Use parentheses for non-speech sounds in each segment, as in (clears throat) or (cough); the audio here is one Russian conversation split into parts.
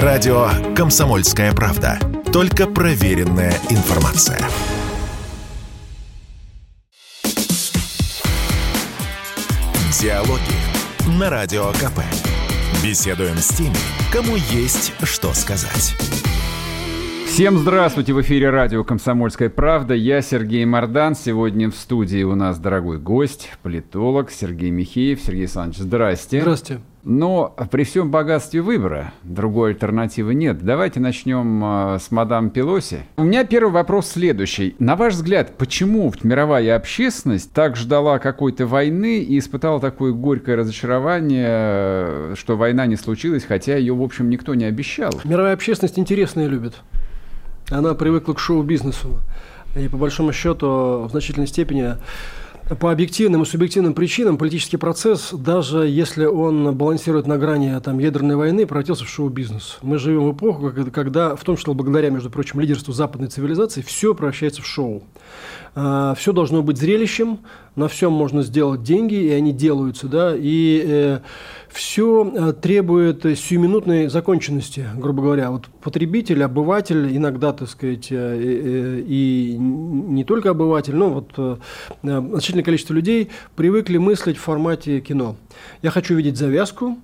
Радио «Комсомольская правда». Только проверенная информация. Диалоги на Радио КП. Беседуем с теми, кому есть что сказать. Всем здравствуйте! В эфире радио «Комсомольская правда». Я Сергей Мордан. Сегодня в студии у нас дорогой гость, политолог Сергей Михеев. Сергей Александрович, здрасте. Здрасте. Но при всем богатстве выбора другой альтернативы нет. Давайте начнем э, с мадам Пелоси. У меня первый вопрос следующий. На ваш взгляд, почему мировая общественность так ждала какой-то войны и испытала такое горькое разочарование, э, что война не случилась, хотя ее, в общем, никто не обещал? Мировая общественность интересное любит. Она привыкла к шоу-бизнесу. И по большому счету в значительной степени по объективным и субъективным причинам политический процесс, даже если он балансирует на грани там, ядерной войны, превратился в шоу-бизнес. Мы живем в эпоху, когда, в том числе благодаря, между прочим, лидерству западной цивилизации, все превращается в шоу. А, все должно быть зрелищем, на всем можно сделать деньги, и они делаются, да, и э, все э, требует сиюминутной законченности, грубо говоря. Вот потребитель, обыватель, иногда, так сказать, э, и не только обыватель, но вот значительное количество людей привыкли мыслить в формате кино. Я хочу видеть завязку,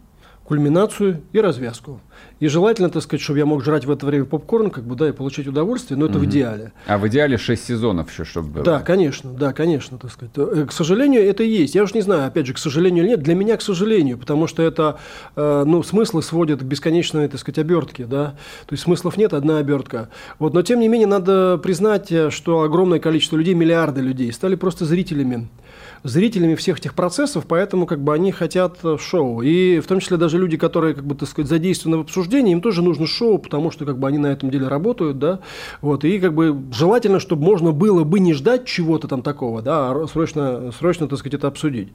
кульминацию и развязку. И желательно, так сказать, чтобы я мог жрать в это время попкорн, как бы, да, и получать удовольствие, но это угу. в идеале. А в идеале 6 сезонов еще, чтобы было. Да, конечно, да, конечно, так сказать. Э, к сожалению, это есть. Я уж не знаю, опять же, к сожалению или нет. Для меня, к сожалению, потому что это, э, ну, смыслы сводят к бесконечной, так сказать, обертке, да. То есть смыслов нет, одна обертка. Вот, но тем не менее, надо признать, э, что огромное количество людей, миллиарды людей, стали просто зрителями зрителями всех этих процессов, поэтому как бы они хотят э, шоу. И в том числе даже люди, которые, как бы, так сказать, задействованы в обсуждении, им тоже нужно шоу, потому что как бы они на этом деле работают, да, вот, и как бы желательно, чтобы можно было бы не ждать чего-то там такого, да, а срочно, срочно, так сказать, это обсудить.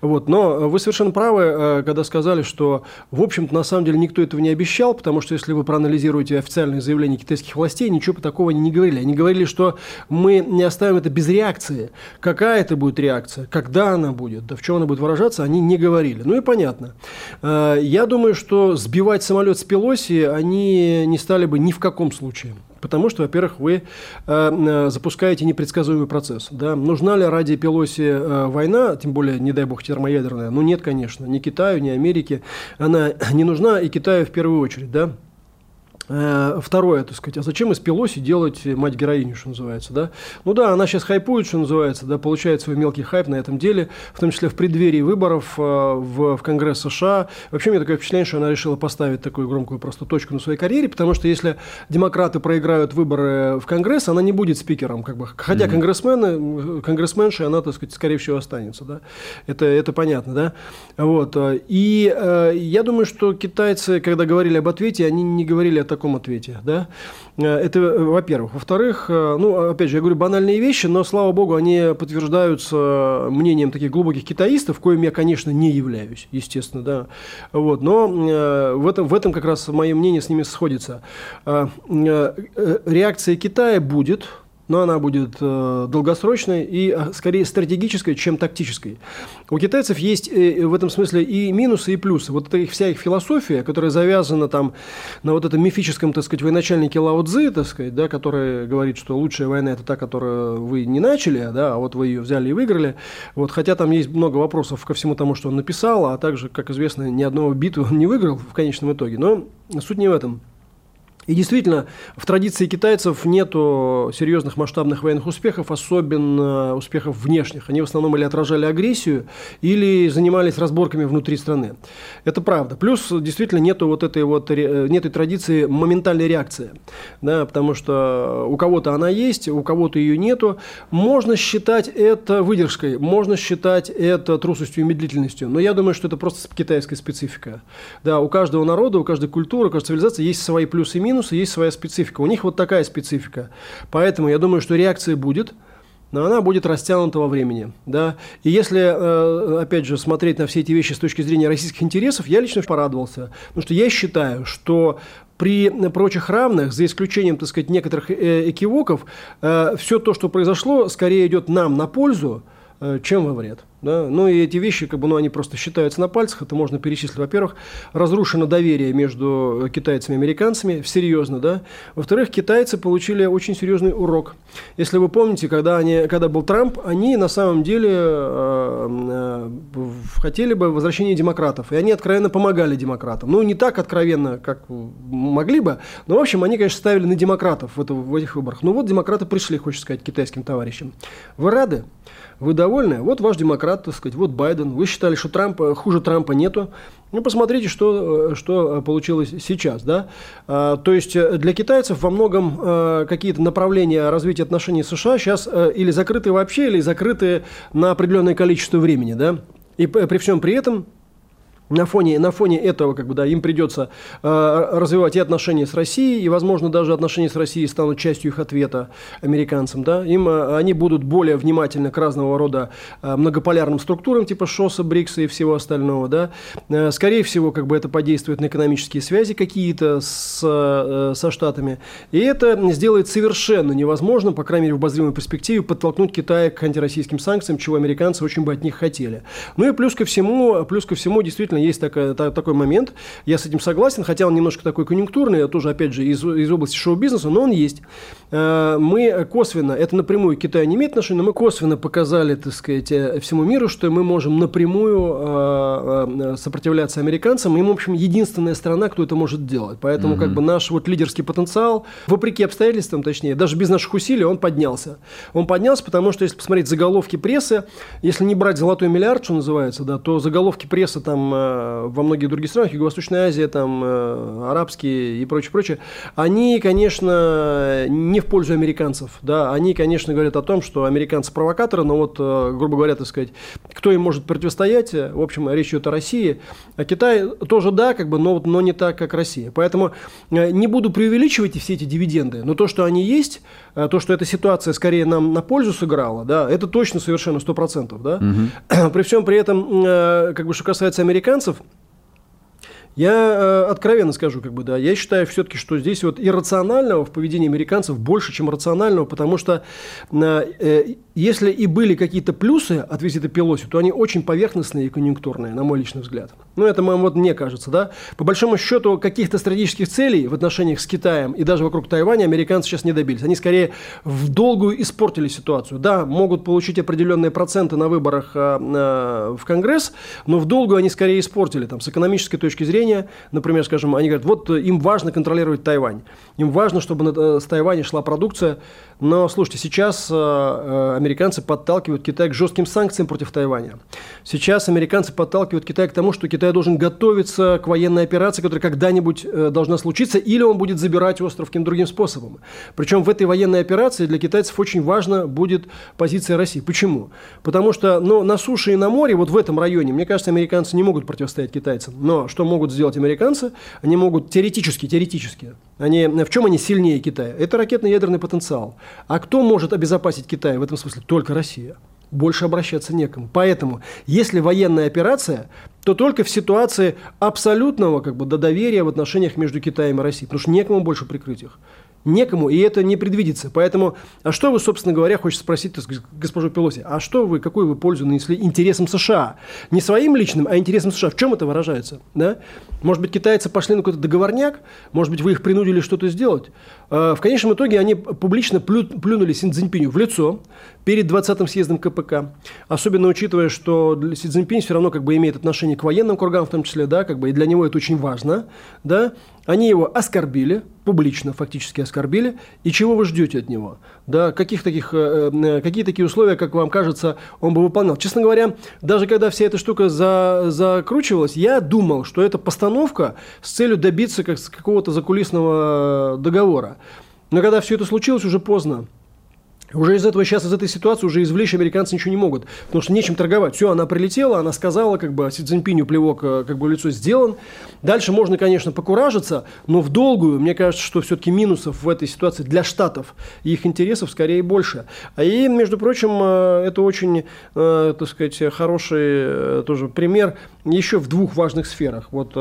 Вот, но вы совершенно правы, э, когда сказали, что, в общем-то, на самом деле никто этого не обещал, потому что если вы проанализируете официальные заявления китайских властей, ничего такого они не говорили. Они говорили, что мы не оставим это без реакции. Какая это будет реакция? Когда она будет, да в чем она будет выражаться, они не говорили. Ну и понятно. Э, я думаю, что сбивать самолет с Пелоси они не стали бы ни в каком случае. Потому что, во-первых, вы э, э, запускаете непредсказуемый процесс. Да? Нужна ли ради Пелоси э, война, тем более, не дай бог, термоядерная? Ну, нет, конечно. Ни Китаю, ни Америке. Она не нужна, и Китаю в первую очередь. Да? Э, второе, так сказать, а зачем из Пелоси делать мать-героиню, что называется, да? Ну да, она сейчас хайпует, что называется, да, получает свой мелкий хайп на этом деле, в том числе в преддверии выборов э, в, в Конгресс США. Вообще, у меня такое впечатление, что она решила поставить такую громкую просто точку на своей карьере, потому что если демократы проиграют выборы в Конгресс, она не будет спикером, как бы. Хотя mm-hmm. конгрессмены, конгрессменшей она, так сказать, скорее всего, останется, да? Это, это понятно, да? Вот. И э, я думаю, что китайцы, когда говорили об ответе, они не говорили о таком ответе. Да? Э, это, э, во-первых. Во-вторых, э, ну, опять же, я говорю банальные вещи, но, слава богу, они подтверждаются мнением таких глубоких китаистов, коим я, конечно, не являюсь, естественно, да. Вот, но в этом, в этом как раз мое мнение с ними сходится. Реакция Китая будет – но она будет э, долгосрочной и э, скорее стратегической, чем тактической. У китайцев есть э, в этом смысле и минусы, и плюсы. Вот их, вся их философия, которая завязана там на вот этом мифическом, так сказать, военачальнике Лао Цзы, так сказать, да, который говорит, что лучшая война – это та, которую вы не начали, да, а вот вы ее взяли и выиграли. Вот, хотя там есть много вопросов ко всему тому, что он написал, а также, как известно, ни одного битвы он не выиграл в конечном итоге. Но суть не в этом. И действительно, в традиции китайцев нет серьезных масштабных военных успехов, особенно успехов внешних. Они в основном или отражали агрессию, или занимались разборками внутри страны. Это правда. Плюс действительно нет вот этой вот нет традиции моментальной реакции, да, потому что у кого-то она есть, у кого-то ее нету. Можно считать это выдержкой, можно считать это трусостью и медлительностью, но я думаю, что это просто китайская специфика. Да, у каждого народа, у каждой культуры, у каждой цивилизации есть свои плюсы и минусы минусы, есть своя специфика. У них вот такая специфика. Поэтому я думаю, что реакция будет, но она будет растянута во времени. Да? И если, э, опять же, смотреть на все эти вещи с точки зрения российских интересов, я лично порадовался. Потому что я считаю, что при прочих равных, за исключением, так сказать, некоторых э, экивоков, э, все то, что произошло, скорее идет нам на пользу, чем во вред. Да? Ну и эти вещи, как бы, ну, они просто считаются на пальцах, это можно перечислить. Во-первых, разрушено доверие между китайцами и американцами, серьезно, да. Во-вторых, китайцы получили очень серьезный урок. Если вы помните, когда, они, когда был Трамп, они на самом деле э, э, хотели бы возвращения демократов, и они откровенно помогали демократам. Ну, не так откровенно, как могли бы, но, в общем, они, конечно, ставили на демократов в, это, в этих выборах. Ну вот демократы пришли, хочется сказать, китайским товарищам. Вы рады? Вы довольны? Вот ваш демократ, так сказать, вот Байден. Вы считали, что Трампа, хуже Трампа нету. Ну, посмотрите, что, что получилось сейчас. Да? А, то есть для китайцев во многом а, какие-то направления развития отношений с США сейчас а, или закрыты вообще, или закрыты на определенное количество времени. Да? И при всем при этом на фоне, на фоне этого как бы, да, им придется э, развивать и отношения с Россией, и, возможно, даже отношения с Россией станут частью их ответа американцам. Да? Им, э, они будут более внимательны к разного рода э, многополярным структурам, типа ШОСа, БРИКСа и всего остального. Да? Э, скорее всего, как бы это подействует на экономические связи какие-то с, э, со Штатами. И это сделает совершенно невозможно, по крайней мере, в обозримой перспективе, подтолкнуть Китай к антироссийским санкциям, чего американцы очень бы от них хотели. Ну и плюс ко всему, плюс ко всему действительно есть такая, та, такой момент, я с этим согласен, хотя он немножко такой конъюнктурный, тоже, опять же, из, из области шоу-бизнеса, но он есть. Э, мы косвенно, это напрямую Китай не имеет отношения, но мы косвенно показали, так сказать, э, всему миру, что мы можем напрямую э, сопротивляться американцам, и мы, в общем, единственная страна, кто это может делать. Поэтому, mm-hmm. как бы, наш вот лидерский потенциал, вопреки обстоятельствам, точнее, даже без наших усилий, он поднялся. Он поднялся, потому что, если посмотреть заголовки прессы, если не брать золотой миллиард, что называется, да, то заголовки прессы там во многих других странах, Юго-Восточная Азия, там, э, арабские и прочее, прочее, они, конечно, не в пользу американцев, да, они, конечно, говорят о том, что американцы провокаторы, но вот, э, грубо говоря, так сказать, кто им может противостоять, в общем, речь идет о России, а Китай тоже да, как бы, но, но не так, как Россия. Поэтому э, не буду преувеличивать все эти дивиденды, но то, что они есть, то, что эта ситуация скорее нам на пользу сыграла, да, это точно совершенно 100%, да. Угу. (clears throat) При всем при этом, как бы, что касается американцев, американцев, я э, откровенно скажу, как бы, да, я считаю все-таки, что здесь вот иррационального в поведении американцев больше, чем рационального, потому что э, если и были какие-то плюсы от визита Пелоси, то они очень поверхностные и конъюнктурные, на мой личный взгляд. Ну, это вот мне кажется, да. По большому счету, каких-то стратегических целей в отношениях с Китаем и даже вокруг Тайваня американцы сейчас не добились. Они скорее в долгую испортили ситуацию. Да, могут получить определенные проценты на выборах э, э, в Конгресс, но в долгую они скорее испортили. Там, с экономической точки зрения зрения, например, скажем, они говорят, вот э, им важно контролировать Тайвань, им важно, чтобы э, с Тайваня шла продукция, но, слушайте, сейчас э, американцы подталкивают Китай к жестким санкциям против Тайваня. Сейчас американцы подталкивают Китай к тому, что Китай должен готовиться к военной операции, которая когда-нибудь должна случиться, или он будет забирать остров каким-то другим способом. Причем в этой военной операции для китайцев очень важна будет позиция России. Почему? Потому что ну, на суше и на море, вот в этом районе, мне кажется, американцы не могут противостоять китайцам. Но что могут сделать американцы, они могут теоретически, теоретически, они, в чем они сильнее Китая? Это ракетно-ядерный потенциал. А кто может обезопасить Китай в этом смысле? Только Россия больше обращаться некому. Поэтому, если военная операция, то только в ситуации абсолютного как бы, доверия в отношениях между Китаем и Россией, потому что некому больше прикрыть их некому, и это не предвидится. Поэтому, а что вы, собственно говоря, хочется спросить госпожу Пелоси, а что вы, какую вы пользу нанесли интересам США? Не своим личным, а интересам США. В чем это выражается? Да? Может быть, китайцы пошли на какой-то договорняк? Может быть, вы их принудили что-то сделать? А, в конечном итоге они публично плю, плюнули Си Цзиньпиню в лицо перед 20-м съездом КПК. Особенно учитывая, что Си Цзиньпинь все равно как бы имеет отношение к военным кругам в том числе, да, как бы, и для него это очень важно. Да? Они его оскорбили, публично фактически оскорбили. И чего вы ждете от него? Да, каких таких, э, э, какие такие условия, как вам кажется, он бы выполнял? Честно говоря, даже когда вся эта штука за, закручивалась, я думал, что это постановка с целью добиться как, какого-то закулисного договора. Но когда все это случилось, уже поздно. Уже из этого сейчас, из этой ситуации уже извлечь американцы ничего не могут, потому что нечем торговать. Все, она прилетела, она сказала, как бы, Си Цзиньпиню плевок э, как бы лицо сделан. Дальше можно, конечно, покуражиться, но в долгую, мне кажется, что все-таки минусов в этой ситуации для Штатов и их интересов скорее больше. А и, между прочим, э, это очень, э, так сказать, хороший тоже пример еще в двух важных сферах. Вот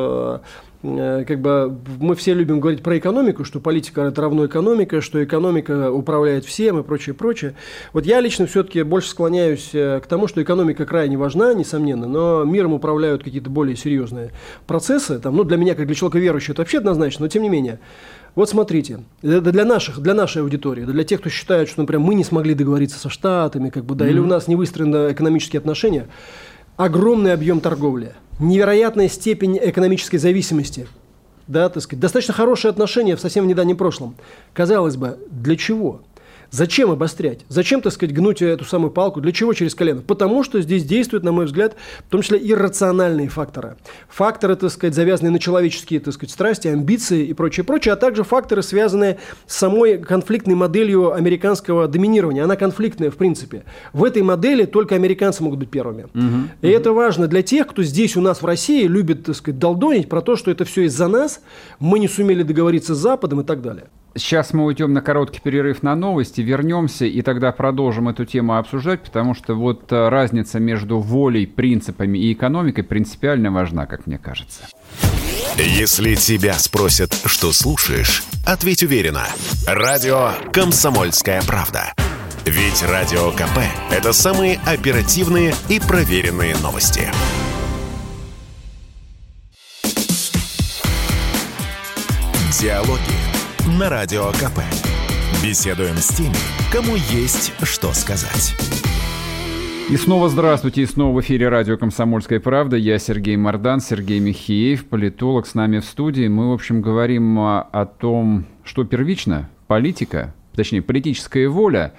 как бы мы все любим говорить про экономику, что политика это равно экономика, что экономика управляет всем и прочее, прочее. Вот я лично все-таки больше склоняюсь э, к тому, что экономика крайне важна, несомненно, но миром управляют какие-то более серьезные процессы. Там, ну, для меня, как для человека верующего, это вообще однозначно, но тем не менее. Вот смотрите, это для наших, для нашей аудитории, для тех, кто считает, что, например, мы не смогли договориться со Штатами, как бы, да, mm-hmm. или у нас не выстроены экономические отношения, огромный объем торговли, невероятная степень экономической зависимости, да, так сказать, достаточно хорошие отношения в совсем недавнем прошлом. Казалось бы, для чего? Зачем обострять? Зачем, так сказать, гнуть эту самую палку? Для чего через колено? Потому что здесь действуют, на мой взгляд, в том числе иррациональные факторы. Факторы, так сказать, завязанные на человеческие, так сказать, страсти, амбиции и прочее, прочее, а также факторы, связанные с самой конфликтной моделью американского доминирования. Она конфликтная, в принципе. В этой модели только американцы могут быть первыми. Угу, и угу. это важно для тех, кто здесь у нас в России любит, так сказать, долдонить про то, что это все из-за нас, мы не сумели договориться с Западом и так далее. Сейчас мы уйдем на короткий перерыв на новости, вернемся и тогда продолжим эту тему обсуждать, потому что вот э, разница между волей, принципами и экономикой принципиально важна, как мне кажется. Если тебя спросят, что слушаешь, ответь уверенно. Радио «Комсомольская правда». Ведь Радио КП – это самые оперативные и проверенные новости. Диалоги на Радио КП. Беседуем с теми, кому есть что сказать. И снова здравствуйте, и снова в эфире радио «Комсомольская правда». Я Сергей Мордан, Сергей Михеев, политолог с нами в студии. Мы, в общем, говорим о том, что первично политика, точнее, политическая воля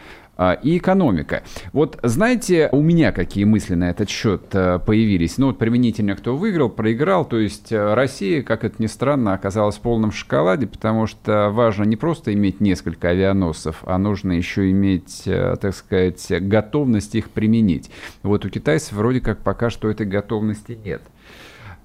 и экономика. Вот знаете, у меня какие мысли на этот счет э, появились? Ну вот применительно, кто выиграл, проиграл, то есть э, Россия, как это ни странно, оказалась в полном шоколаде, потому что важно не просто иметь несколько авианосцев, а нужно еще иметь, э, так сказать, готовность их применить. Вот у китайцев вроде как пока что этой готовности нет.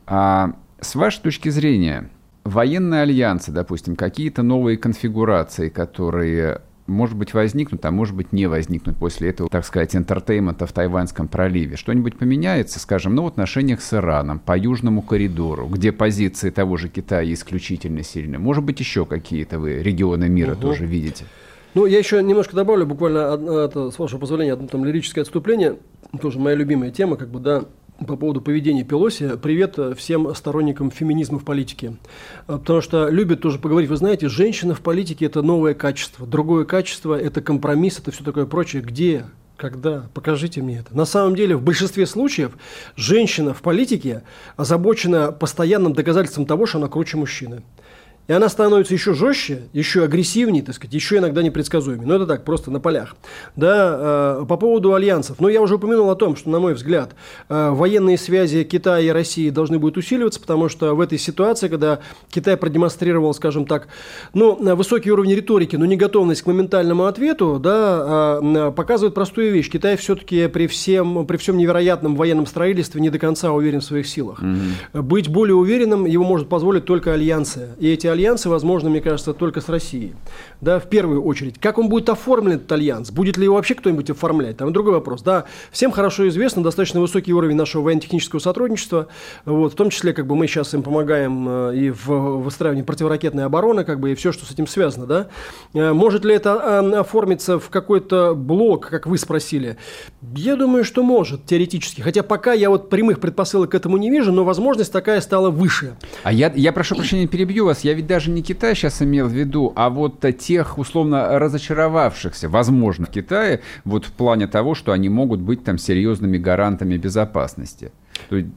А с вашей точки зрения, военные альянсы, допустим, какие-то новые конфигурации, которые может быть, возникнут, а может быть, не возникнут после этого, так сказать, entertainment а в Тайваньском проливе. Что-нибудь поменяется, скажем, ну, в отношениях с Ираном, по Южному коридору, где позиции того же Китая исключительно сильны. Может быть, еще какие-то вы регионы мира угу. тоже видите? Ну, я еще немножко добавлю, буквально, это, с вашего позволения, одно там лирическое отступление, тоже моя любимая тема, как бы, да, по поводу поведения Пелоси. Привет всем сторонникам феминизма в политике. А, потому что любят тоже поговорить. Вы знаете, женщина в политике – это новое качество. Другое качество – это компромисс, это все такое прочее. Где? Когда? Покажите мне это. На самом деле, в большинстве случаев женщина в политике озабочена постоянным доказательством того, что она круче мужчины. И она становится еще жестче, еще агрессивнее, так сказать, еще иногда непредсказуемее. Но это так, просто на полях. Да, э, по поводу альянсов. Ну, я уже упомянул о том, что, на мой взгляд, э, военные связи Китая и России должны будут усиливаться, потому что в этой ситуации, когда Китай продемонстрировал, скажем так, ну, высокий уровень риторики, но не готовность к моментальному ответу, да, э, показывает простую вещь. Китай все-таки при всем, при всем невероятном военном строительстве не до конца уверен в своих силах. Mm-hmm. Быть более уверенным его может позволить только альянсы. И эти альянсы возможны, мне кажется, только с Россией. Да, в первую очередь. Как он будет оформлен, этот альянс? Будет ли его вообще кто-нибудь оформлять? Там другой вопрос. Да, всем хорошо известно достаточно высокий уровень нашего военно-технического сотрудничества. Вот, в том числе, как бы мы сейчас им помогаем э, и в выстраивании противоракетной обороны, как бы, и все, что с этим связано. Да? Э, может ли это а, оформиться в какой-то блок, как вы спросили? Я думаю, что может, теоретически. Хотя пока я вот прямых предпосылок к этому не вижу, но возможность такая стала выше. А я, я прошу прощения, перебью вас. Я ведь даже не Китай сейчас имел в виду, а вот тех, условно, разочаровавшихся, возможно, в Китае, вот в плане того, что они могут быть там серьезными гарантами безопасности. То есть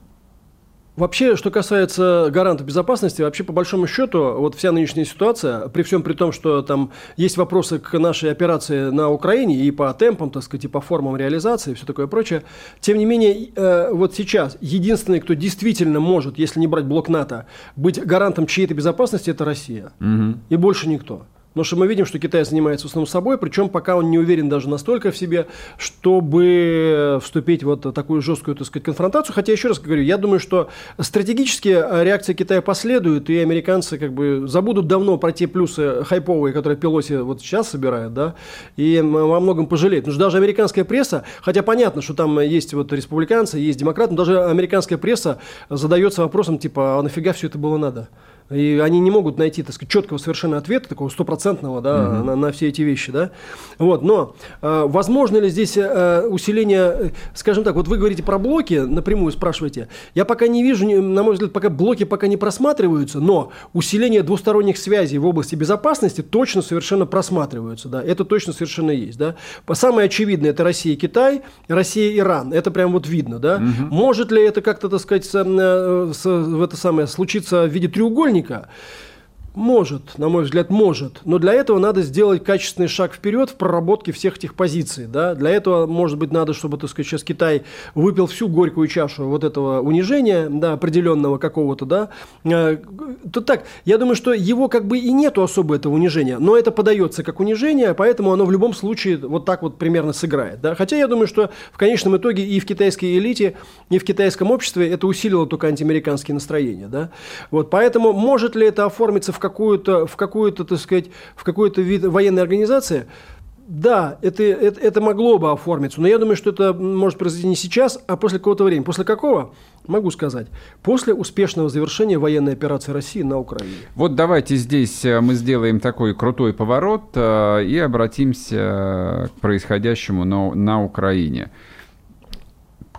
Вообще, что касается гаранта безопасности, вообще по большому счету, вот вся нынешняя ситуация, при всем при том, что там есть вопросы к нашей операции на Украине и по темпам, так сказать, и по формам реализации, и все такое прочее, тем не менее, э, вот сейчас единственный, кто действительно может, если не брать блок НАТО, быть гарантом чьей-то безопасности, это Россия. Угу. И больше никто. Потому что мы видим, что Китай занимается в основном собой, причем пока он не уверен даже настолько в себе, чтобы вступить вот такую жесткую, так сказать, конфронтацию. Хотя, еще раз говорю, я думаю, что стратегически реакция Китая последует, и американцы как бы забудут давно про те плюсы хайповые, которые Пелоси вот сейчас собирает, да, и во многом пожалеют. Потому что даже американская пресса, хотя понятно, что там есть вот республиканцы, есть демократы, но даже американская пресса задается вопросом, типа, а нафига все это было надо? И они не могут найти, так сказать, четкого совершенно ответа, такого стопроцентного, да, угу. на, на все эти вещи, да. Вот, но э, возможно ли здесь э, усиление, скажем так, вот вы говорите про блоки, напрямую спрашиваете, я пока не вижу, на мой взгляд, пока блоки пока не просматриваются, но усиление двусторонних связей в области безопасности точно совершенно просматриваются, да, это точно совершенно есть, да. Самое очевидное – это Россия и Китай, Россия и Иран, это прям вот видно, да. Угу. Может ли это как-то, так сказать, с, э, с, в это самое случиться в виде треугольника, única. Может, на мой взгляд, может. Но для этого надо сделать качественный шаг вперед в проработке всех этих позиций. Да? Для этого, может быть, надо, чтобы, так сказать, сейчас Китай выпил всю горькую чашу вот этого унижения, да, определенного какого-то, да. Э, то так, я думаю, что его как бы и нету особо этого унижения, но это подается как унижение, поэтому оно в любом случае вот так вот примерно сыграет, да. Хотя я думаю, что в конечном итоге и в китайской элите, и в китайском обществе это усилило только антиамериканские настроения, да. Вот, поэтому может ли это оформиться в какую-то, в какую-то, так сказать, в какой-то вид военной организации, да, это, это, это могло бы оформиться, но я думаю, что это может произойти не сейчас, а после какого-то времени. После какого? Могу сказать. После успешного завершения военной операции России на Украине. Вот давайте здесь э, мы сделаем такой крутой поворот э, и обратимся к происходящему на, на Украине.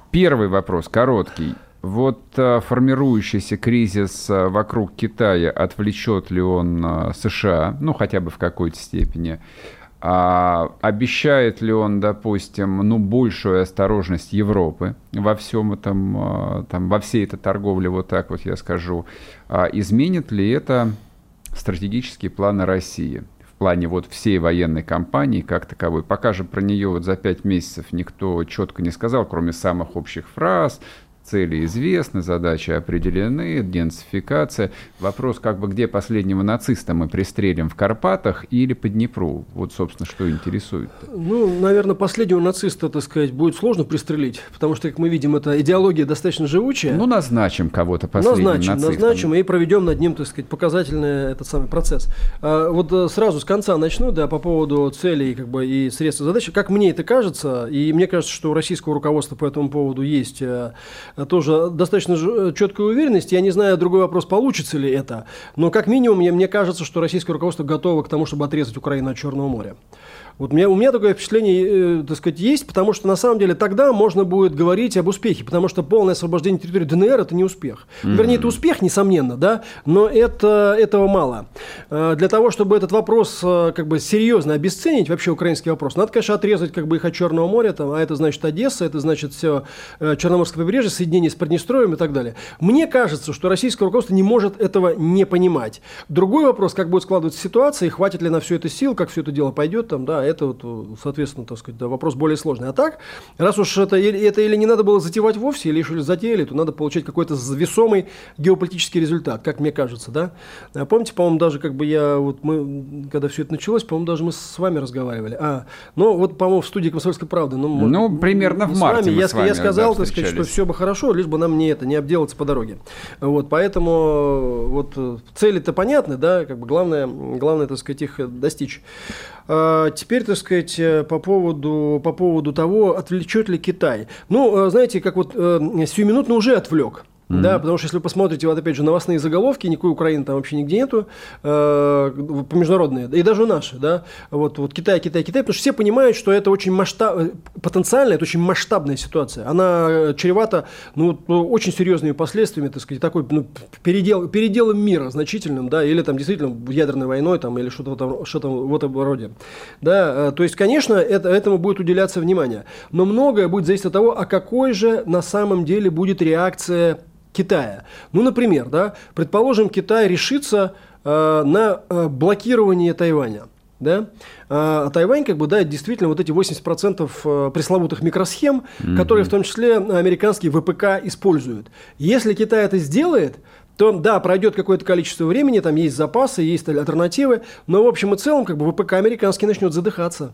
Первый вопрос, короткий. Вот а, формирующийся кризис а, вокруг Китая, отвлечет ли он а, США, ну хотя бы в какой-то степени, а обещает ли он, допустим, ну, большую осторожность Европы во всем этом, там, во всей этой торговле, вот так вот я скажу, а изменит ли это стратегические планы России? в плане вот всей военной кампании как таковой. Пока же про нее вот за пять месяцев никто четко не сказал, кроме самых общих фраз, Цели известны, задачи определены, денацификация. Вопрос, как бы, где последнего нациста мы пристрелим, в Карпатах или по Днепру? Вот, собственно, что интересует. -то. Ну, наверное, последнего нациста, так сказать, будет сложно пристрелить, потому что, как мы видим, эта идеология достаточно живучая. Ну, назначим кого-то последним Назначим, нацистом. назначим и проведем над ним, так сказать, показательный этот самый процесс. А, вот э, сразу с конца начну, да, по поводу целей как бы, и средств задачи. Как мне это кажется, и мне кажется, что у российского руководства по этому поводу есть э, тоже достаточно э, четкая уверенность. Я не знаю, другой вопрос, получится ли это. Но как минимум, мне, мне кажется, что российское руководство готово к тому, чтобы отрезать Украину от Черного моря. Вот у меня, у меня такое впечатление, э, так сказать, есть, потому что на самом деле тогда можно будет говорить об успехе, потому что полное освобождение территории ДНР это не успех. Mm-hmm. Вернее, это успех, несомненно, да, но это, этого мало. Э, для того, чтобы этот вопрос э, как бы серьезно обесценить, вообще украинский вопрос, надо, конечно, отрезать как бы их от Черного моря, там, а это значит Одесса, это значит все э, Черноморское побережье, соединение с Приднестровьем и так далее. Мне кажется, что российское руководство не может этого не понимать. Другой вопрос, как будет складываться ситуация, и хватит ли на все это сил, как все это дело пойдет, там, да, это вот, соответственно, так сказать, да, вопрос более сложный. А так, раз уж это, это или не надо было затевать вовсе, или еще затеяли, то надо получать какой-то весомый геополитический результат, как мне кажется, да. А помните, по-моему, даже как бы я, вот мы, когда все это началось, по-моему, даже мы с вами разговаривали. А, ну, вот, по-моему, в студии «Комсомольской правды». Ну, может, ну примерно в марте вами, я, с вами, я сказал, да, так сказать, что все бы хорошо, лишь бы нам не это, не обделаться по дороге. Вот, поэтому вот цели-то понятны, да, как бы главное, главное, так сказать, их достичь. А, теперь, так сказать, э, по поводу, по поводу того, отвлечет ли Китай. Ну, э, знаете, как вот э, сиюминутно уже отвлек. Да, потому что если вы посмотрите, вот опять же, новостные заголовки, никакой Украины там вообще нигде нету, э, международные, и даже наши, да, вот, вот Китай, Китай, Китай, потому что все понимают, что это очень масштаб, потенциально, это очень масштабная ситуация. Она чревата, ну, ну, очень серьезными последствиями, так сказать, такой, ну, передел, переделом мира значительным, да, или там действительно ядерной войной, там, или что-то в что-то в этом роде. Да, э, то есть, конечно, это, этому будет уделяться внимание, но многое будет зависеть от того, а какой же на самом деле будет реакция Китая. Ну, например, да, предположим, Китай решится э, на э, блокирование Тайваня. Да? А Тайвань, как бы, да, действительно вот эти 80% э, пресловутых микросхем, mm-hmm. которые в том числе американские ВПК используют. Если Китай это сделает, то да, пройдет какое-то количество времени, там есть запасы, есть альтернативы, но в общем и целом как бы ВПК американский начнет задыхаться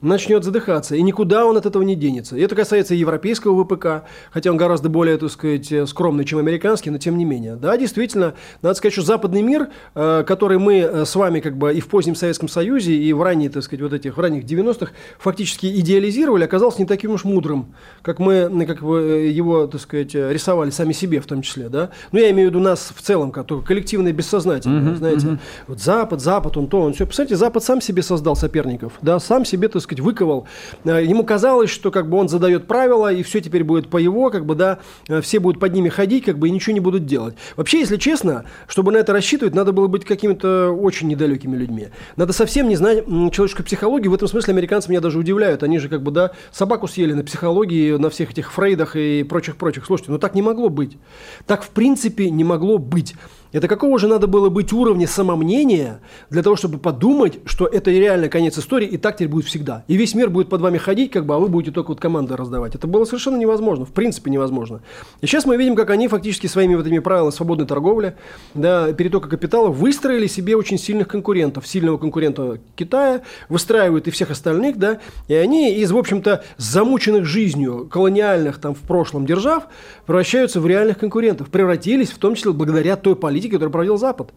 начнет задыхаться, и никуда он от этого не денется. И это касается европейского ВПК, хотя он гораздо более, так сказать, скромный, чем американский, но тем не менее. Да, действительно, надо сказать, что западный мир, э, который мы э, с вами как бы и в позднем Советском Союзе, и в ранние, так сказать, вот этих, в ранних 90-х фактически идеализировали, оказался не таким уж мудрым, как мы, как бы э, его, так сказать, рисовали сами себе в том числе, да. Ну, я имею в виду нас в целом, как коллективное бессознательное, mm-hmm, знаете. Mm-hmm. Вот Запад, Запад, он то, он все. Посмотрите, Запад сам себе создал соперников, да, сам себе, так сказать, выковал. Э, ему казалось, что как бы он задает правила, и все теперь будет по его, как бы, да, э, все будут под ними ходить, как бы, и ничего не будут делать. Вообще, если честно, чтобы на это рассчитывать, надо было быть какими-то очень недалекими людьми. Надо совсем не знать человеческую психологию. В этом смысле американцы меня даже удивляют. Они же, как бы, да, собаку съели на психологии, на всех этих Фрейдах и прочих-прочих. Слушайте, ну так не могло быть. Так, в принципе, не могло быть. Это какого же надо было быть уровня самомнения для того, чтобы подумать, что это реально конец истории, и так теперь будет всегда. И весь мир будет под вами ходить, как бы, а вы будете только вот команды раздавать. Это было совершенно невозможно, в принципе невозможно. И сейчас мы видим, как они фактически своими вот этими правилами свободной торговли, да, перетока капитала выстроили себе очень сильных конкурентов. Сильного конкурента Китая, выстраивают и всех остальных, да, и они из, в общем-то, замученных жизнью колониальных там в прошлом держав превращаются в реальных конкурентов, превратились в том числе благодаря той политике, политики, которую проводил Запад.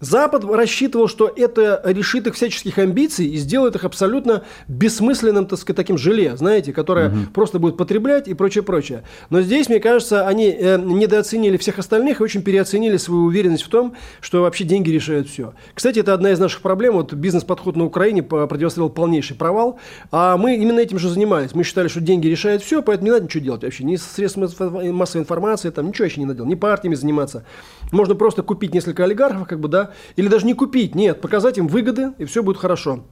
Запад рассчитывал, что это решит их всяческих амбиций и сделает их абсолютно бессмысленным, так сказать, таким желе, знаете, которое угу. просто будет потреблять и прочее, прочее. Но здесь, мне кажется, они э, недооценили всех остальных и очень переоценили свою уверенность в том, что вообще деньги решают все. Кстати, это одна из наших проблем. Вот бизнес-подход на Украине продемонстрировал полнейший провал, а мы именно этим же занимались. Мы считали, что деньги решают все, поэтому не надо ничего делать вообще. Ни средствами массовой информации, там ничего еще не надо делать, ни партиями заниматься. Можно просто купить несколько олигархов, как бы, да, или даже не купить, нет, показать им выгоды, и все будет хорошо.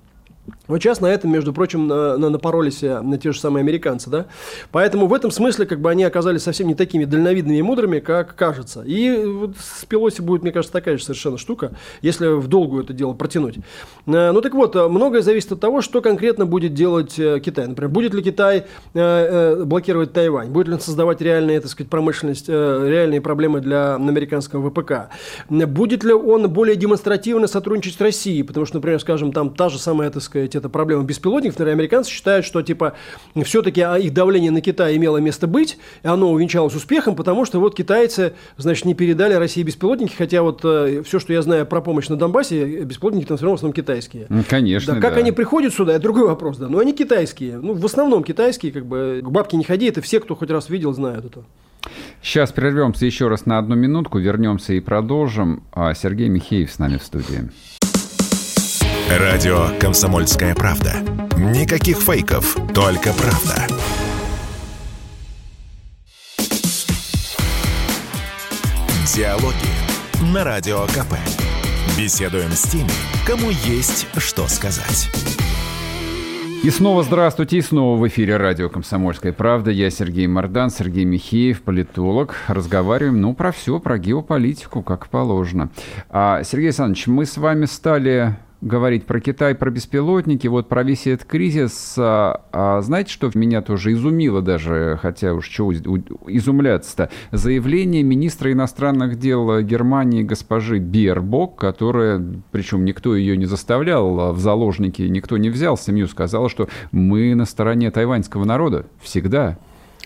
Вот сейчас на этом, между прочим, на, на, напоролись э, на те же самые американцы, да. Поэтому в этом смысле, как бы, они оказались совсем не такими дальновидными и мудрыми, как кажется. И вот с Пелоси будет, мне кажется, такая же совершенно штука, если в долгую это дело протянуть. Э, ну так вот, э, многое зависит от того, что конкретно будет делать Китай. Например, будет ли Китай блокировать Тайвань, будет ли он создавать реальные, так сказать, промышленность, реальные проблемы для американского ВПК, будет ли он более демонстративно сотрудничать с Россией, потому что, например, скажем, там та же самая, так сказать, это проблема беспилотников. Например, американцы считают, что, типа, все-таки а, их давление на Китай имело место быть, и оно увенчалось успехом, потому что вот китайцы, значит, не передали России беспилотники, хотя вот э, все, что я знаю про помощь на Донбассе, беспилотники там все равно в основном китайские. Конечно, да. Как да. они приходят сюда, это другой вопрос, да. Но они китайские. Ну, в основном китайские, как бы, к бабке не ходи, это все, кто хоть раз видел, знают это. Сейчас прервемся еще раз на одну минутку, вернемся и продолжим. А Сергей Михеев с нами в студии. Радио «Комсомольская правда». Никаких фейков, только правда. Диалоги на Радио КП. Беседуем с теми, кому есть что сказать. И снова здравствуйте, и снова в эфире радио «Комсомольская правда». Я Сергей Мордан, Сергей Михеев, политолог. Разговариваем, ну, про все, про геополитику, как положено. А, Сергей Александрович, мы с вами стали говорить про Китай, про беспилотники, вот про весь этот кризис. А, а знаете, что меня тоже изумило даже, хотя уж чего изумляться-то? Заявление министра иностранных дел Германии госпожи Бербок, которая, причем никто ее не заставлял а в заложники, никто не взял семью, сказала, что мы на стороне тайваньского народа всегда.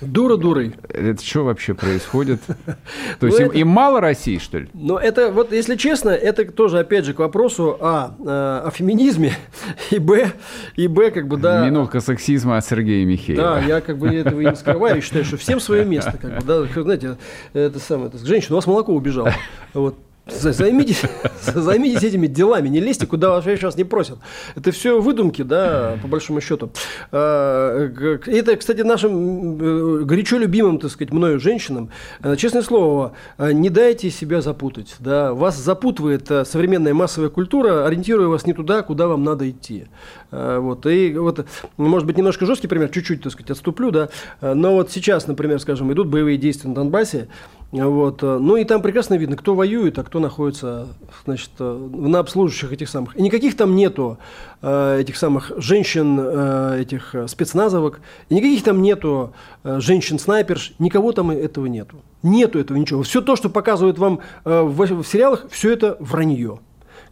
Дура дурой. Это что вообще происходит? (laughs) То есть им мало России, что ли? Но это, вот если честно, это тоже, опять же, к вопросу а, о феминизме, (laughs) и б, и б, как бы, да... Минутка сексизма от Сергея Михеева. Да, я как бы этого и не скрываю, и считаю, что всем свое место, как бы, да, знаете, это самое, женщина, у вас молоко убежало, вот, (laughs) Займитесь, (laughs) займитесь этими делами, не лезьте, куда вообще сейчас не просят. Это все выдумки, да, по большому счету. А, это, кстати, нашим э, горячо любимым, так сказать, мною женщинам, э, честное слово, э, не дайте себя запутать. Да. Вас запутывает современная массовая культура, ориентируя вас не туда, куда вам надо идти. Вот. И вот, может быть, немножко жесткий пример, чуть-чуть, так сказать, отступлю, да, но вот сейчас, например, скажем, идут боевые действия на Донбассе, Вот. Ну и там прекрасно видно, кто воюет, а кто находится значит, на обслуживающих этих самых. И никаких там нету э, этих самых женщин, э, этих спецназовок, и никаких там нету э, женщин-снайперш, никого там этого нету. Нету этого ничего. Все то, что показывают вам э, в, в сериалах, все это вранье,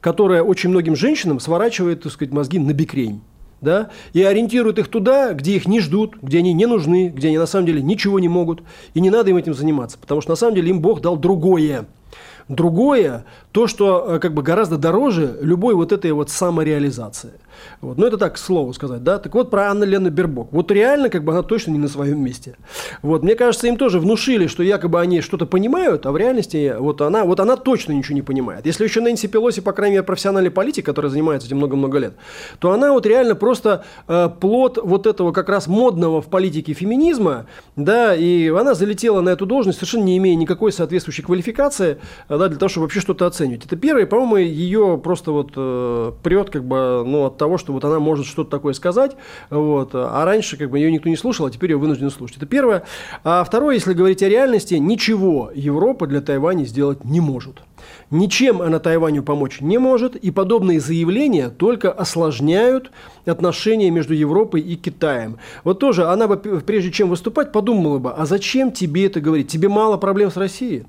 которое очень многим женщинам сворачивает, так сказать, мозги на бикрень да, и ориентируют их туда, где их не ждут, где они не нужны, где они на самом деле ничего не могут, и не надо им этим заниматься, потому что на самом деле им Бог дал другое. Другое, то, что э, как бы гораздо дороже любой вот этой вот самореализации – вот. Ну, это так, к слову сказать, да. Так вот, про Анну Лену Бербок. Вот реально, как бы, она точно не на своем месте. Вот. Мне кажется, им тоже внушили, что якобы они что-то понимают, а в реальности вот она, вот она точно ничего не понимает. Если еще Нэнси Пелоси, по крайней мере, профессиональный политик, который занимается этим много-много лет, то она вот реально просто э, плод вот этого как раз модного в политике феминизма, да, и она залетела на эту должность, совершенно не имея никакой соответствующей квалификации, э, да, для того, чтобы вообще что-то оценивать. Это первое, по-моему, ее просто вот э, прет как бы, ну, от того, что вот она может что-то такое сказать, вот, а раньше как бы ее никто не слушал, а теперь ее вынуждены слушать. Это первое. А второе, если говорить о реальности, ничего Европа для Тайваня сделать не может. Ничем она Тайваню помочь не может, и подобные заявления только осложняют отношения между Европой и Китаем. Вот тоже она бы, прежде чем выступать, подумала бы, а зачем тебе это говорить? Тебе мало проблем с Россией.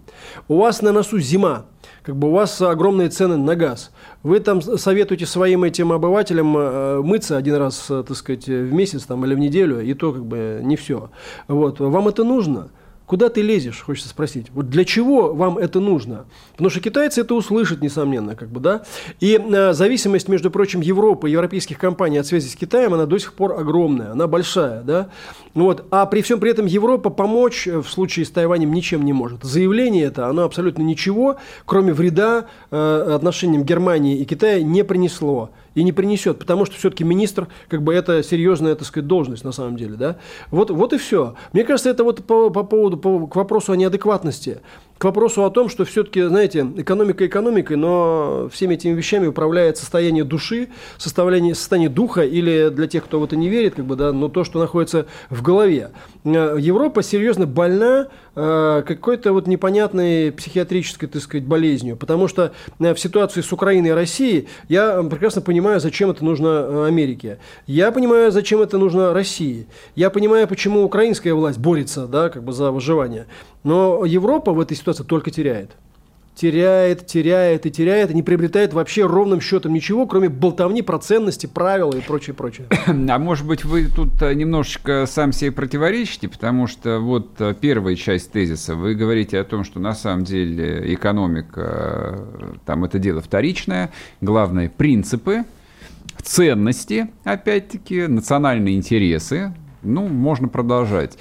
У вас на носу зима как бы у вас огромные цены на газ. Вы там советуете своим этим обывателям э, мыться один раз, э, так сказать, в месяц там, или в неделю, и то как бы не все. Вот. Вам это нужно? Куда ты лезешь, хочется спросить. Вот для чего вам это нужно? Потому что китайцы это услышат, несомненно, как бы, да. И э, зависимость, между прочим, Европы европейских компаний от связи с Китаем, она до сих пор огромная, она большая, да. Вот. А при всем при этом Европа помочь в случае с Тайванем ничем не может. Заявление это, оно абсолютно ничего, кроме вреда э, отношениям Германии и Китая не принесло и не принесет, потому что все-таки министр, как бы это серьезная, так сказать, должность на самом деле, да. Вот, вот и все. Мне кажется, это вот по, по поводу, по, к вопросу о неадекватности к вопросу о том, что все-таки, знаете, экономика экономикой, но всеми этими вещами управляет состояние души, состояние, состояние духа, или для тех, кто в это не верит, как бы, да, но то, что находится в голове. Э, Европа серьезно больна э, какой-то вот непонятной психиатрической, так сказать, болезнью, потому что э, в ситуации с Украиной и Россией я прекрасно понимаю, зачем это нужно Америке. Я понимаю, зачем это нужно России. Я понимаю, почему украинская власть борется, да, как бы за выживание. Но Европа в этой ситуации только теряет. Теряет, теряет и теряет, и не приобретает вообще ровным счетом ничего, кроме болтовни про ценности, правила и прочее, прочее. (clears throat) А может быть, вы тут э, немножечко сам себе противоречите, потому что вот э, первая часть тезиса, вы говорите о том, что на самом деле экономика, э, там это дело вторичное, главное принципы, ценности, опять-таки, национальные интересы, ну, можно продолжать.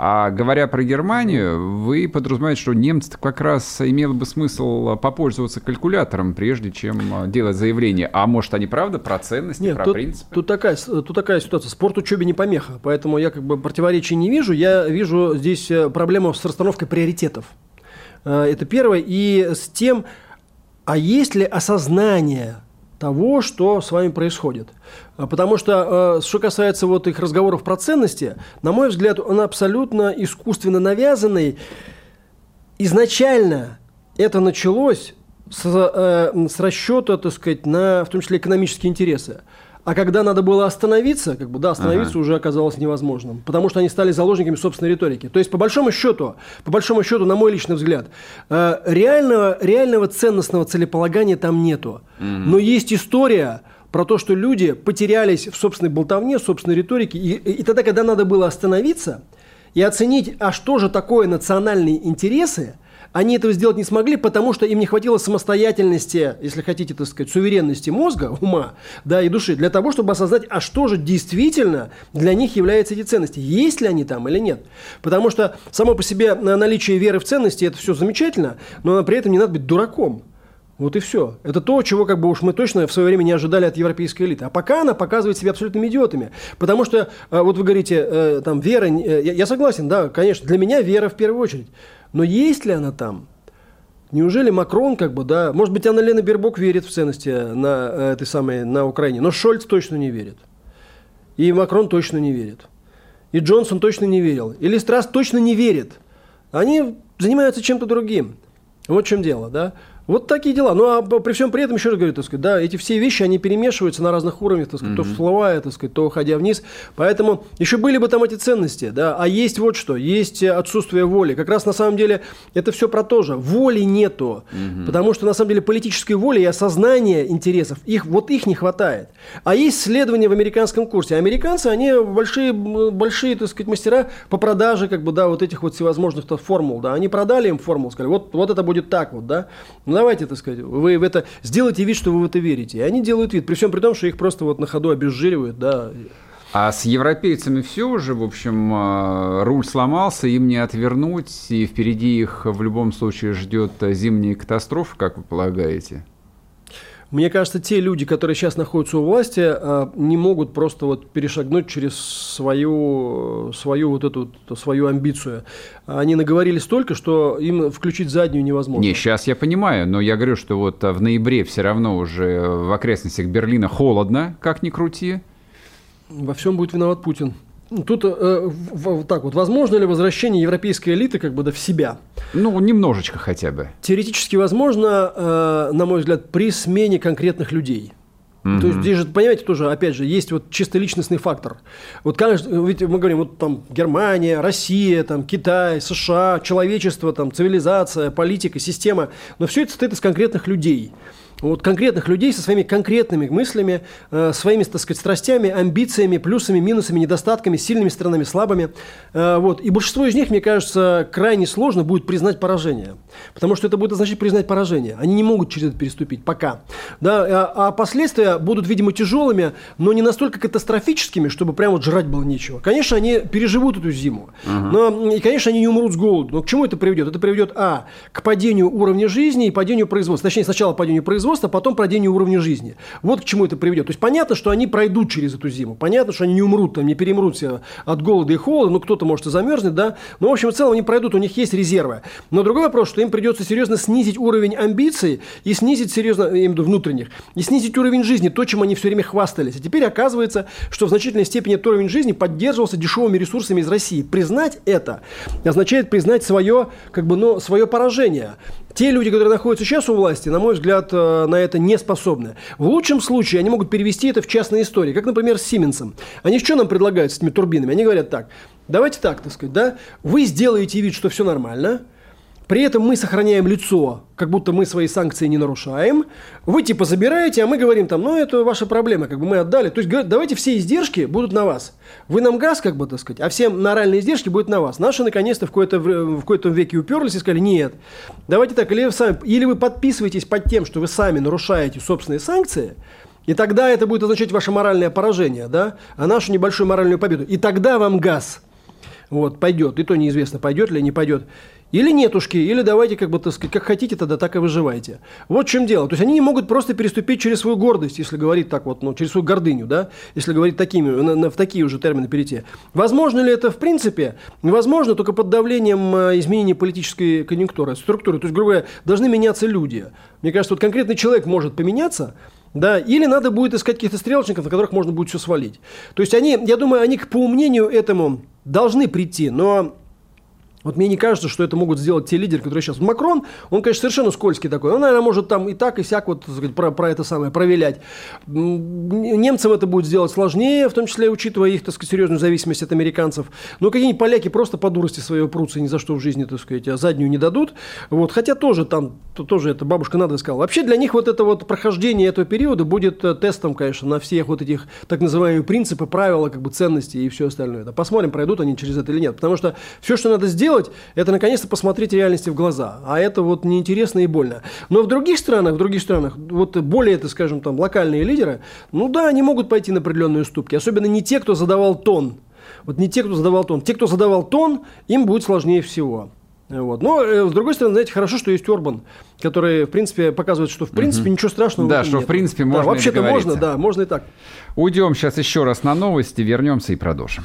А говоря про Германию, вы подразумеваете, что немцы как раз имело бы смысл попользоваться калькулятором, прежде чем а, делать заявление. А может, они правда про ценности, Нет, про тут, принципы? Тут такая, тут такая ситуация. Спорт учебе не помеха, поэтому я как бы противоречий не вижу. Я вижу здесь э, проблему с расстановкой приоритетов. Э, это первое. И с тем, а есть ли осознание того, что с вами происходит. А, потому что, э, что касается вот их разговоров про ценности, на мой взгляд, он абсолютно искусственно навязанный. Изначально это началось с, э, с расчета, так сказать, на, в том числе, экономические интересы. А когда надо было остановиться, как бы, да, остановиться ага. уже оказалось невозможным, потому что они стали заложниками собственной риторики. То есть, по большому счету, по большому счету, на мой личный взгляд, э, реального, реального ценностного целеполагания там нету. Угу. Но есть история про то, что люди потерялись в собственной болтовне, в собственной риторике, и, и тогда, когда надо было остановиться и оценить, а что же такое национальные интересы – они этого сделать не смогли, потому что им не хватило самостоятельности, если хотите, так сказать, суверенности мозга, (laughs) ума, да, и души, для того, чтобы осознать, а что же действительно для них являются эти ценности, есть ли они там или нет. Потому что само по себе наличие веры в ценности – это все замечательно, но при этом не надо быть дураком. Вот и все. Это то, чего как бы уж мы точно в свое время не ожидали от европейской элиты. А пока она показывает себя абсолютными идиотами. Потому что, э, вот вы говорите, э, там, вера, э, я согласен, да, конечно, для меня вера в первую очередь. Но есть ли она там? Неужели Макрон, как бы, да, может быть, Анна Лена Бербок верит в ценности на этой самой, на Украине, но Шольц точно не верит. И Макрон точно не верит. И Джонсон точно не верил. И Листрас точно не верит. Они занимаются чем-то другим. Вот в чем дело, да? Вот такие дела. Ну, а при всем при этом, еще раз говорю, так сказать, да, эти все вещи, они перемешиваются на разных уровнях, так сказать, mm-hmm. то всплывая, так сказать, то уходя вниз. Поэтому еще были бы там эти ценности, да, а есть вот что, есть отсутствие воли. Как раз на самом деле это все про то же. Воли нету, mm-hmm. потому что на самом деле политической воли и осознания интересов, их, вот их не хватает. А есть исследования в американском курсе. Американцы, они большие, большие, так сказать, мастера по продаже, как бы, да, вот этих вот всевозможных формул, да. Они продали им формулу, сказали, вот, вот это будет так вот, да. Давайте, так сказать, вы в это сделайте вид, что вы в это верите. И они делают вид, при всем при том, что их просто вот на ходу обезжиривают, да. А с европейцами все уже, в общем, а, руль сломался, им не отвернуть, и впереди их в любом случае ждет зимняя катастрофа, как вы полагаете? Мне кажется, те люди, которые сейчас находятся у власти, а, не могут просто вот перешагнуть через свою, свою вот эту свою амбицию. Они наговорили столько, что им включить заднюю невозможно. Не, сейчас я понимаю, но я говорю, что вот в ноябре все равно уже в окрестностях Берлина холодно, как ни крути. Во всем будет виноват Путин. Тут э, в, так вот, возможно ли возвращение европейской элиты как бы да, в себя? Ну, немножечко хотя бы. Теоретически возможно, э, на мой взгляд, при смене конкретных людей. Mm-hmm. То есть здесь же, понимаете, тоже, опять же, есть вот чисто личностный фактор. Вот, конечно, ведь мы говорим, вот там Германия, Россия, там Китай, США, человечество, там цивилизация, политика, система, но все это состоит из конкретных людей вот конкретных людей со своими конкретными мыслями, э, своими, так сказать, страстями, амбициями, плюсами, минусами, недостатками, сильными сторонами, слабыми. Э, вот. И большинство из них, мне кажется, крайне сложно будет признать поражение. Потому что это будет означать признать поражение. Они не могут через это переступить пока. Да? А, а последствия будут, видимо, тяжелыми, но не настолько катастрофическими, чтобы прямо вот жрать было нечего. Конечно, они переживут эту зиму. Uh-huh. Но, и, конечно, они не умрут с голоду. Но к чему это приведет? Это приведет, а, к падению уровня жизни и падению производства. Точнее, сначала падению производства, производства, потом падение уровня жизни. Вот к чему это приведет. То есть понятно, что они пройдут через эту зиму. Понятно, что они не умрут, там, не перемрут все от голода и холода. Ну, кто-то, может, и замерзнет, да. Но, в общем, в целом они пройдут, у них есть резервы. Но другой вопрос, что им придется серьезно снизить уровень амбиций и снизить серьезно, я имею в виду внутренних, и снизить уровень жизни, то, чем они все время хвастались. А теперь оказывается, что в значительной степени этот уровень жизни поддерживался дешевыми ресурсами из России. Признать это означает признать свое, как бы, ну, свое поражение. Те люди, которые находятся сейчас у власти, на мой взгляд, э, на это не способны. В лучшем случае они могут перевести это в частные истории, как, например, с Сименсом. Они что нам предлагают с этими турбинами? Они говорят так, давайте так, так сказать, да, вы сделаете вид, что все нормально – при этом мы сохраняем лицо, как будто мы свои санкции не нарушаем. Вы типа забираете, а мы говорим там, ну это ваша проблема, как бы мы отдали. То есть давайте все издержки будут на вас. Вы нам газ, как бы так сказать, а все моральные издержки будут на вас. Наши наконец-то в какой-то, в какой-то веке уперлись и сказали, нет, давайте так, или вы, сами, или вы подписываетесь под тем, что вы сами нарушаете собственные санкции, и тогда это будет означать ваше моральное поражение, да, а нашу небольшую моральную победу. И тогда вам газ вот, пойдет. И то неизвестно, пойдет ли, не пойдет. Или нетушки, или давайте, как бы, так сказать, как хотите, тогда так и выживайте. Вот в чем дело. То есть они не могут просто переступить через свою гордость, если говорить так вот, ну, через свою гордыню, да, если говорить такими, на, на, в такие уже термины перейти. Возможно ли это в принципе? Возможно, только под давлением э, изменения политической конъюнктуры, структуры. То есть, грубо говоря, должны меняться люди. Мне кажется, вот конкретный человек может поменяться, да, или надо будет искать каких-то стрелочников, на которых можно будет все свалить. То есть они, я думаю, они по умнению этому должны прийти, но вот мне не кажется, что это могут сделать те лидеры, которые сейчас. Макрон, он, конечно, совершенно скользкий такой. Он, наверное, может там и так, и сяк вот сказать, про, про это самое провилять. Немцам это будет сделать сложнее, в том числе учитывая их, так сказать, серьезную зависимость от американцев. Но какие-нибудь поляки просто по дурости своей прутся, ни за что в жизни, так сказать, а заднюю не дадут. Вот. Хотя тоже там, то, тоже это бабушка надо сказала. Вообще для них вот это вот прохождение этого периода будет э, тестом, конечно, на всех вот этих так называемые принципы, правила, как бы ценности и все остальное. Да, посмотрим, пройдут они через это или нет. Потому что все, что надо сделать, сделать, это наконец-то посмотреть реальности в глаза. А это вот неинтересно и больно. Но в других странах, в других странах, вот более, это, скажем, там, локальные лидеры, ну да, они могут пойти на определенные уступки. Особенно не те, кто задавал тон. Вот не те, кто задавал тон. Те, кто задавал тон, им будет сложнее всего. Вот. Но, э, с другой стороны, знаете, хорошо, что есть Орбан, который, в принципе, показывает, что, в принципе, угу. ничего страшного Да, что, нет. в принципе, можно да, Вообще-то можно, да, можно и так. Уйдем сейчас еще раз на новости, вернемся и продолжим.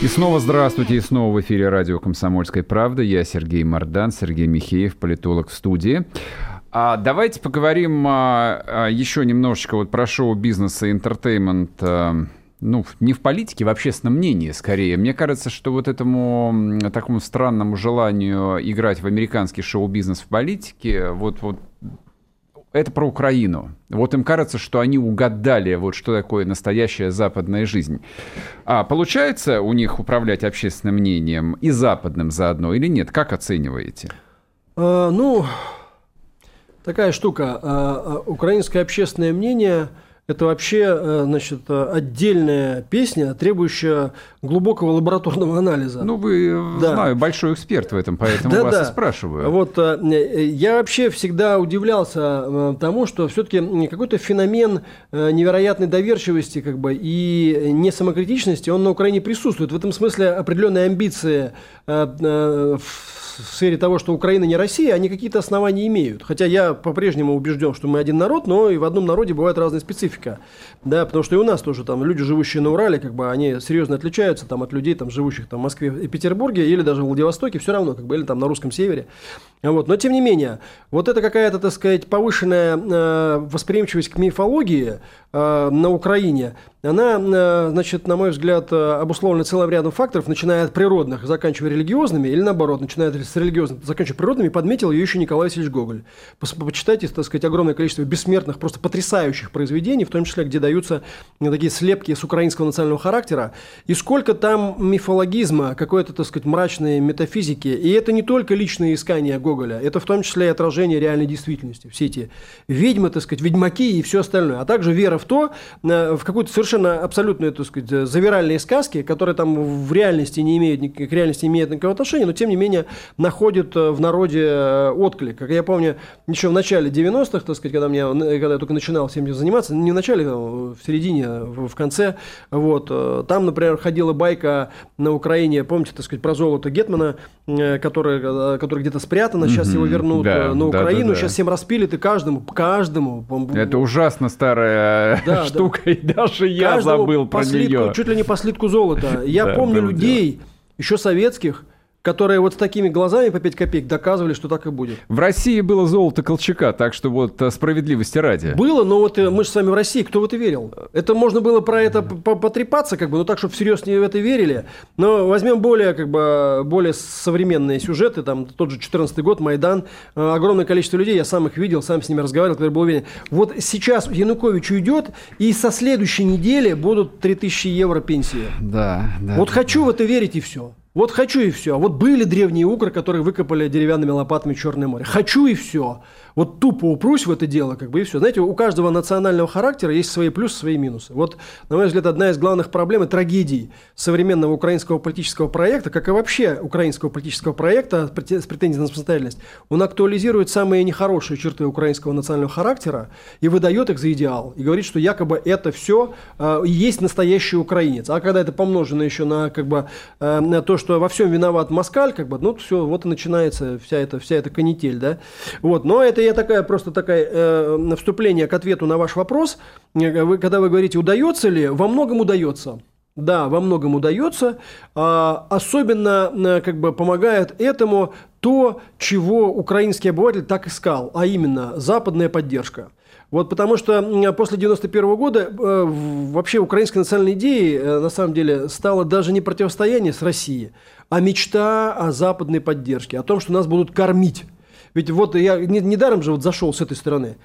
И снова здравствуйте, и снова в эфире радио «Комсомольская правда». Я Сергей Мордан, Сергей Михеев, политолог в студии. А давайте поговорим а, а, еще немножечко вот про шоу-бизнес и интертеймент а, ну, не в политике, в общественном мнении скорее. Мне кажется, что вот этому такому странному желанию играть в американский шоу-бизнес в политике, вот, вот это про Украину. Вот им кажется, что они угадали, вот что такое настоящая западная жизнь. А получается у них управлять общественным мнением и западным заодно или нет? Как оцениваете? А, ну, такая штука. А, украинское общественное мнение – это вообще э, значит, отдельная песня, требующая глубокого лабораторного анализа. Ну, вы, э, да. знаю, большой эксперт в этом, поэтому да, вас да. и спрашиваю. Вот э, я вообще всегда удивлялся тому, что все-таки какой-то феномен невероятной доверчивости как бы, и несамокритичности, он на Украине присутствует. В этом смысле определенные амбиции в в сфере того, что Украина не Россия, они какие-то основания имеют. Хотя я по-прежнему убежден, что мы один народ, но и в одном народе бывает разная специфика. Да, потому что и у нас тоже там люди, живущие на Урале, как бы они серьезно отличаются там, от людей, там, живущих там, в Москве и Петербурге, или даже в Владивостоке, все равно, как бы, или там на русском севере. Вот. Но тем не менее, вот это какая-то, так сказать, повышенная э, восприимчивость к мифологии э, на Украине, она, э, значит, на мой взгляд, э, обусловлена целым рядом факторов, начиная от природных, заканчивая религиозными, или наоборот, начиная с религиозных, заканчивая природными, подметил ее еще Николай Васильевич Гоголь. Почитайте, так сказать, огромное количество бессмертных, просто потрясающих произведений, в том числе, где даются такие слепки с украинского национального характера, и сколько там мифологизма, какой-то, так сказать, мрачной метафизики. И это не только личные искания Гоголя. Это в том числе и отражение реальной действительности. Все эти ведьмы, так сказать, ведьмаки и все остальное. А также вера в то, э, в какую-то совершенно абсолютную, так сказать, завиральные сказки, которые там в реальности не имеют, к реальности не имеют никакого отношения, но тем не менее находят э, в народе э, отклик. Как я помню, еще в начале 90-х, так сказать, когда, мне, когда я только начинал всем этим заниматься, не в начале, а в середине, в конце, вот, там, например, ходила байка на Украине, помните, так сказать, про золото Гетмана, которое, которое где-то спрятано, спрятано, сейчас его вернут да, э, на Украину, да, да, сейчас всем распилят, и каждому, каждому. Это ужасно старая да, штука, и даже я забыл про нее. Чуть ли не по слитку золота. Я помню людей, еще советских, которые вот с такими глазами по 5 копеек доказывали, что так и будет. В России было золото Колчака, так что вот э, справедливости ради. Было, но вот э, мы же с вами в России, кто в это верил? Это можно было про это потрепаться, как бы, ну так, чтобы всерьез не в это верили. Но возьмем более, как бы, более современные сюжеты, там тот же 14 год, Майдан, э, огромное количество людей, я сам их видел, сам с ними разговаривал, который был уверен. Вот сейчас Янукович уйдет, и со следующей недели будут 3000 евро пенсии. Да, да. Вот хочу в это верить и все. Вот хочу и все. Вот были древние укры, которые выкопали деревянными лопатами Черное море. Хочу и все вот тупо упрусь в это дело, как бы и все. Знаете, у каждого национального характера есть свои плюсы, свои минусы. Вот, на мой взгляд, одна из главных проблем и трагедий современного украинского политического проекта, как и вообще украинского политического проекта с претензией на самостоятельность, он актуализирует самые нехорошие черты украинского национального характера и выдает их за идеал. И говорит, что якобы это все э, есть настоящий украинец. А когда это помножено еще на, как бы, э, на то, что во всем виноват москаль, как бы, ну, все, вот и начинается вся эта, вся эта канитель, да. Вот, но это я такая просто такая э, вступление к ответу на ваш вопрос. Э, вы, когда вы говорите, удается ли, во многом удается. Да, во многом удается. А, особенно э, как бы помогает этому то, чего украинский обыватель так искал, а именно западная поддержка. Вот потому что после 91 года э, вообще украинской национальной идеей э, на самом деле стало даже не противостояние с Россией, а мечта о западной поддержке, о том, что нас будут кормить. Ведь вот я недаром же вот зашел с этой стороны.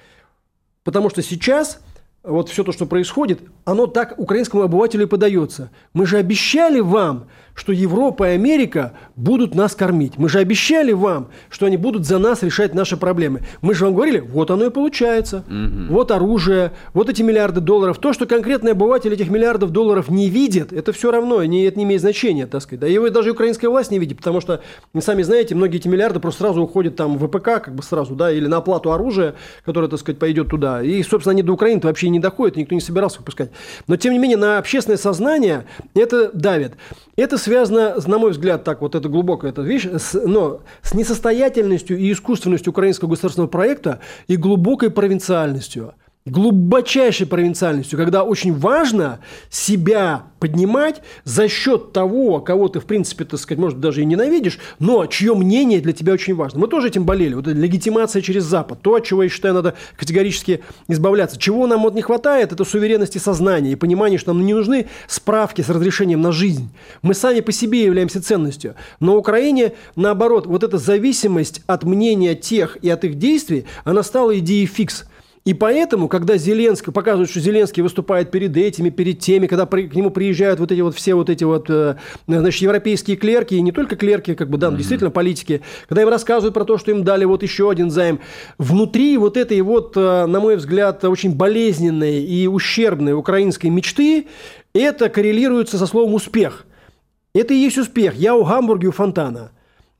Потому что сейчас вот все то, что происходит, оно так украинскому обывателю и подается. Мы же обещали вам, что Европа и Америка будут нас кормить. Мы же обещали вам, что они будут за нас решать наши проблемы. Мы же вам говорили, вот оно и получается. Угу. Вот оружие, вот эти миллиарды долларов. То, что конкретный обыватель этих миллиардов долларов не видит, это все равно, не, это не имеет значения, так сказать. Да его даже украинская власть не видит, потому что, вы сами знаете, многие эти миллиарды просто сразу уходят там в ВПК, как бы сразу, да, или на оплату оружия, которое, так сказать, пойдет туда. И, собственно, они до Украины вообще не доходят, никто не собирался выпускать. Но, тем не менее, на общественное сознание это давит. Это связано, на мой взгляд, так вот это глубокая эта вещь, с, но с несостоятельностью и искусственностью украинского государственного проекта и глубокой провинциальностью глубочайшей провинциальностью, когда очень важно себя поднимать за счет того, кого ты, в принципе, так сказать, может, даже и ненавидишь, но чье мнение для тебя очень важно. Мы тоже этим болели. Вот легитимация через Запад. То, от чего, я считаю, надо категорически избавляться. Чего нам вот не хватает, это суверенности сознания и понимания, что нам не нужны справки с разрешением на жизнь. Мы сами по себе являемся ценностью. Но в Украине, наоборот, вот эта зависимость от мнения тех и от их действий, она стала идеей фикс – и поэтому, когда Зеленский, показывают, что Зеленский выступает перед этими, перед теми, когда при, к нему приезжают вот эти вот все вот эти вот, э, значит, европейские клерки, и не только клерки, как бы, да, mm-hmm. действительно политики, когда им рассказывают про то, что им дали вот еще один займ, внутри вот этой вот, э, на мой взгляд, очень болезненной и ущербной украинской мечты, это коррелируется со словом «успех». Это и есть успех. Я у Гамбурге у фонтана.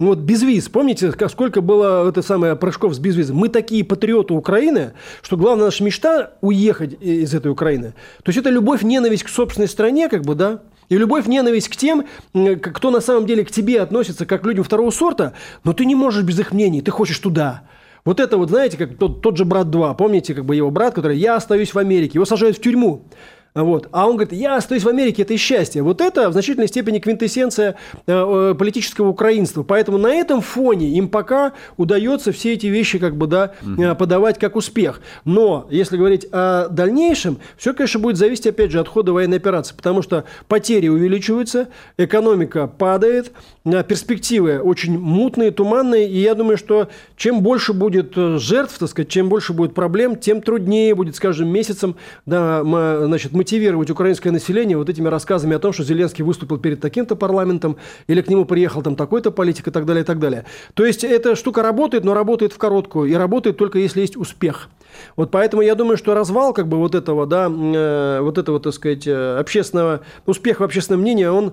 Ну вот безвиз, помните, сколько было это самое прыжков с безвизом? Мы такие патриоты Украины, что главная наша мечта уехать из этой Украины. То есть это любовь, ненависть к собственной стране, как бы, да, и любовь, ненависть к тем, кто на самом деле к тебе относится как к людям второго сорта, но ты не можешь без их мнений, ты хочешь туда. Вот это вот, знаете, как тот, тот же брат 2, помните, как бы его брат, который «я остаюсь в Америке», его сажают в тюрьму. Вот. А он говорит, я остаюсь в Америке, это и счастье. Вот это в значительной степени квинтэссенция э, э, политического украинства. Поэтому на этом фоне им пока удается все эти вещи как бы, да, угу. подавать как успех. Но если говорить о дальнейшем, все, конечно, будет зависеть, опять же, от хода военной операции. Потому что потери увеличиваются, экономика падает, перспективы очень мутные, туманные. И я думаю, что чем больше будет жертв, так сказать, чем больше будет проблем, тем труднее будет, скажем, месяцем да, значит, мы мотивировать украинское население вот этими рассказами о том, что Зеленский выступил перед таким-то парламентом, или к нему приехал там такой-то политик и так далее, и так далее. То есть эта штука работает, но работает в короткую, и работает только если есть успех. Вот поэтому я думаю, что развал как бы вот этого, да, э, вот этого, так сказать, э, общественного, успеха в общественном мнении, он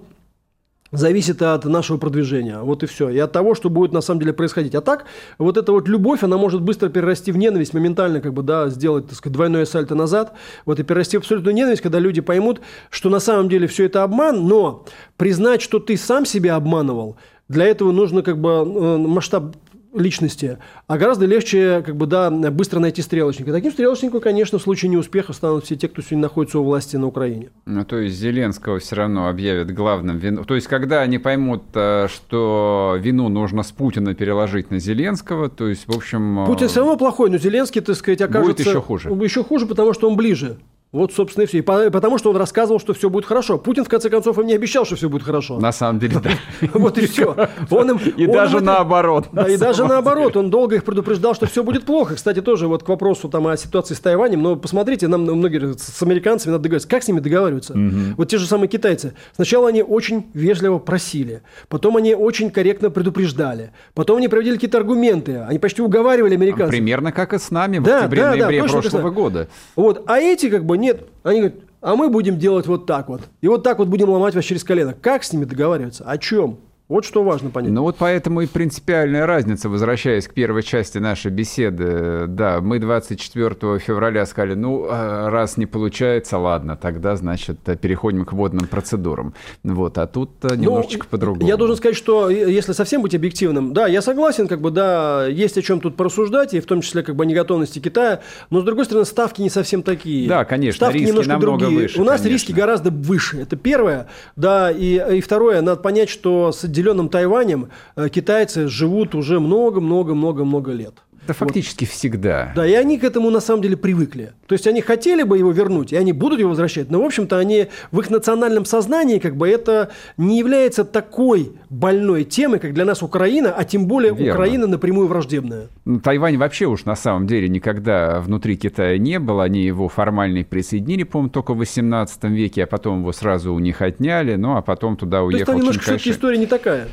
зависит от нашего продвижения. Вот и все. И от того, что будет на самом деле происходить. А так, вот эта вот любовь, она может быстро перерасти в ненависть, моментально как бы, да, сделать, так сказать, двойное сальто назад, вот и перерасти в абсолютную ненависть, когда люди поймут, что на самом деле все это обман, но признать, что ты сам себя обманывал, для этого нужно как бы э, масштаб личности, а гораздо легче как бы, да, быстро найти стрелочника. Таким стрелочником, конечно, в случае неуспеха станут все те, кто сегодня находится у власти на Украине. Ну, то есть Зеленского все равно объявят главным вином. То есть, когда они поймут, э, что вину нужно с Путина переложить на Зеленского, то есть, в общем... Путин все равно плохой, но Зеленский, так сказать, окажется... Будет еще хуже. Еще хуже, потому что он ближе. Вот, собственно, и все. И потому что он рассказывал, что все будет хорошо. Путин, в конце концов, им не обещал, что все будет хорошо. На самом деле, да. (laughs) Вот и все. Он им, и он даже им наоборот. Да, и даже наоборот. Он долго их предупреждал, что все будет плохо. Кстати, тоже вот к вопросу там, о ситуации с Тайванем. Но посмотрите, нам многие с американцами надо договариваться. Как с ними договариваться? Угу. Вот те же самые китайцы. Сначала они очень вежливо просили. Потом они очень корректно предупреждали. Потом они проводили какие-то аргументы. Они почти уговаривали американцев. Примерно как и с нами в да, октябре-ноябре да, да, прошлого года. Вот. А эти как бы нет. Они говорят, а мы будем делать вот так вот. И вот так вот будем ломать вас через колено. Как с ними договариваться? О чем? Вот что важно понять. Ну вот поэтому и принципиальная разница, возвращаясь к первой части нашей беседы. Да, мы 24 февраля сказали, ну, а, раз не получается, ладно, тогда, значит, переходим к водным процедурам. Вот, а тут э, ну, немножечко ну, по-другому. Я должен сказать, что если совсем быть объективным, да, я согласен, как бы, да, есть о чем тут порассуждать, и в том числе, как бы, о неготовности Китая, но, с другой стороны, ставки не совсем такие. Да, конечно, ставки риски немножко намного другие. выше. У нас конечно. риски гораздо выше. Это первое. Да, и, и второе, надо понять, что с отделенным Тайванем э, китайцы живут уже много-много-много-много лет. Да фактически вот. всегда. Да, и они к этому на самом деле привыкли. То есть они хотели бы его вернуть, и они будут его возвращать, но, в общем-то, они в их национальном сознании как бы это не является такой больной темой, как для нас Украина, а тем более Верно. Украина напрямую враждебная. Ну, Тайвань вообще уж на самом деле никогда внутри Китая не был. Они его формально присоединили, по-моему, только в 18 веке, а потом его сразу у них отняли, ну а потом туда уехал То есть там немножко все-таки история не такая.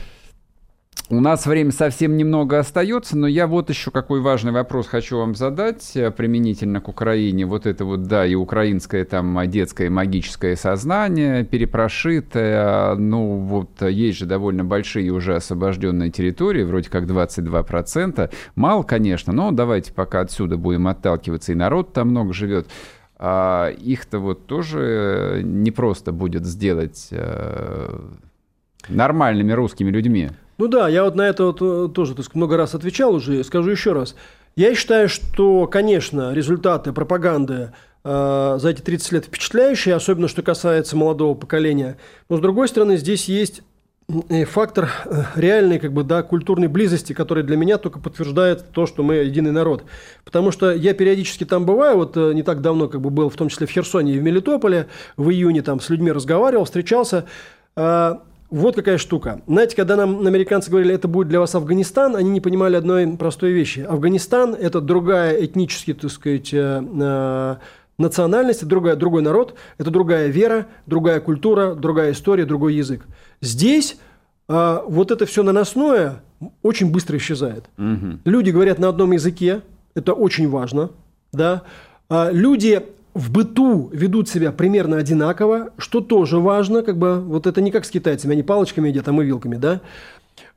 У нас время совсем немного остается, но я вот еще какой важный вопрос хочу вам задать э, применительно к Украине. Вот это вот, да, и украинское там детское магическое сознание перепрошитое. Ну, вот есть же довольно большие уже освобожденные территории, вроде как 22%. Мало, конечно, но давайте пока отсюда будем отталкиваться. И народ там много живет. А их-то вот тоже не просто будет сделать э, нормальными русскими людьми? Ну да, я вот на это вот э, тоже так сказать, много раз отвечал уже, скажу еще раз. Я считаю, что, конечно, результаты пропаганды э, за эти 30 лет впечатляющие, особенно что касается молодого поколения. Но, с другой стороны, здесь есть фактор э, реальной как бы, да, культурной близости, который для меня только подтверждает то, что мы единый народ. Потому что я периодически там бываю, вот э, не так давно как бы был, в том числе в Херсоне и в Мелитополе, в июне там с людьми разговаривал, встречался. А, вот какая штука. Знаете, когда нам американцы говорили, это будет для вас Афганистан, они не понимали одной простой вещи. Афганистан – это другая этнически, так сказать, э, национальность, другая, другой народ, это другая вера, другая культура, другая история, другой язык. Здесь а, вот это все наносное очень быстро исчезает. Угу. Люди говорят на одном языке, это очень важно, да. А, люди в быту ведут себя примерно одинаково, что тоже важно, как бы, вот это не как с китайцами, они палочками едят, а мы вилками, да.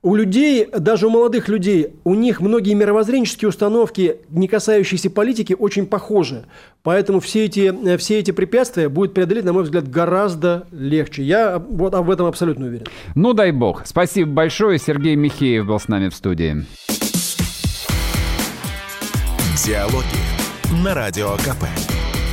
У людей, даже у молодых людей, у них многие мировоззренческие установки, не касающиеся политики, очень похожи. Поэтому все эти, все эти препятствия будет преодолеть, на мой взгляд, гораздо легче. Я вот об этом абсолютно уверен. Ну, дай бог. Спасибо большое. Сергей Михеев был с нами в студии. Диалоги на Радио КП.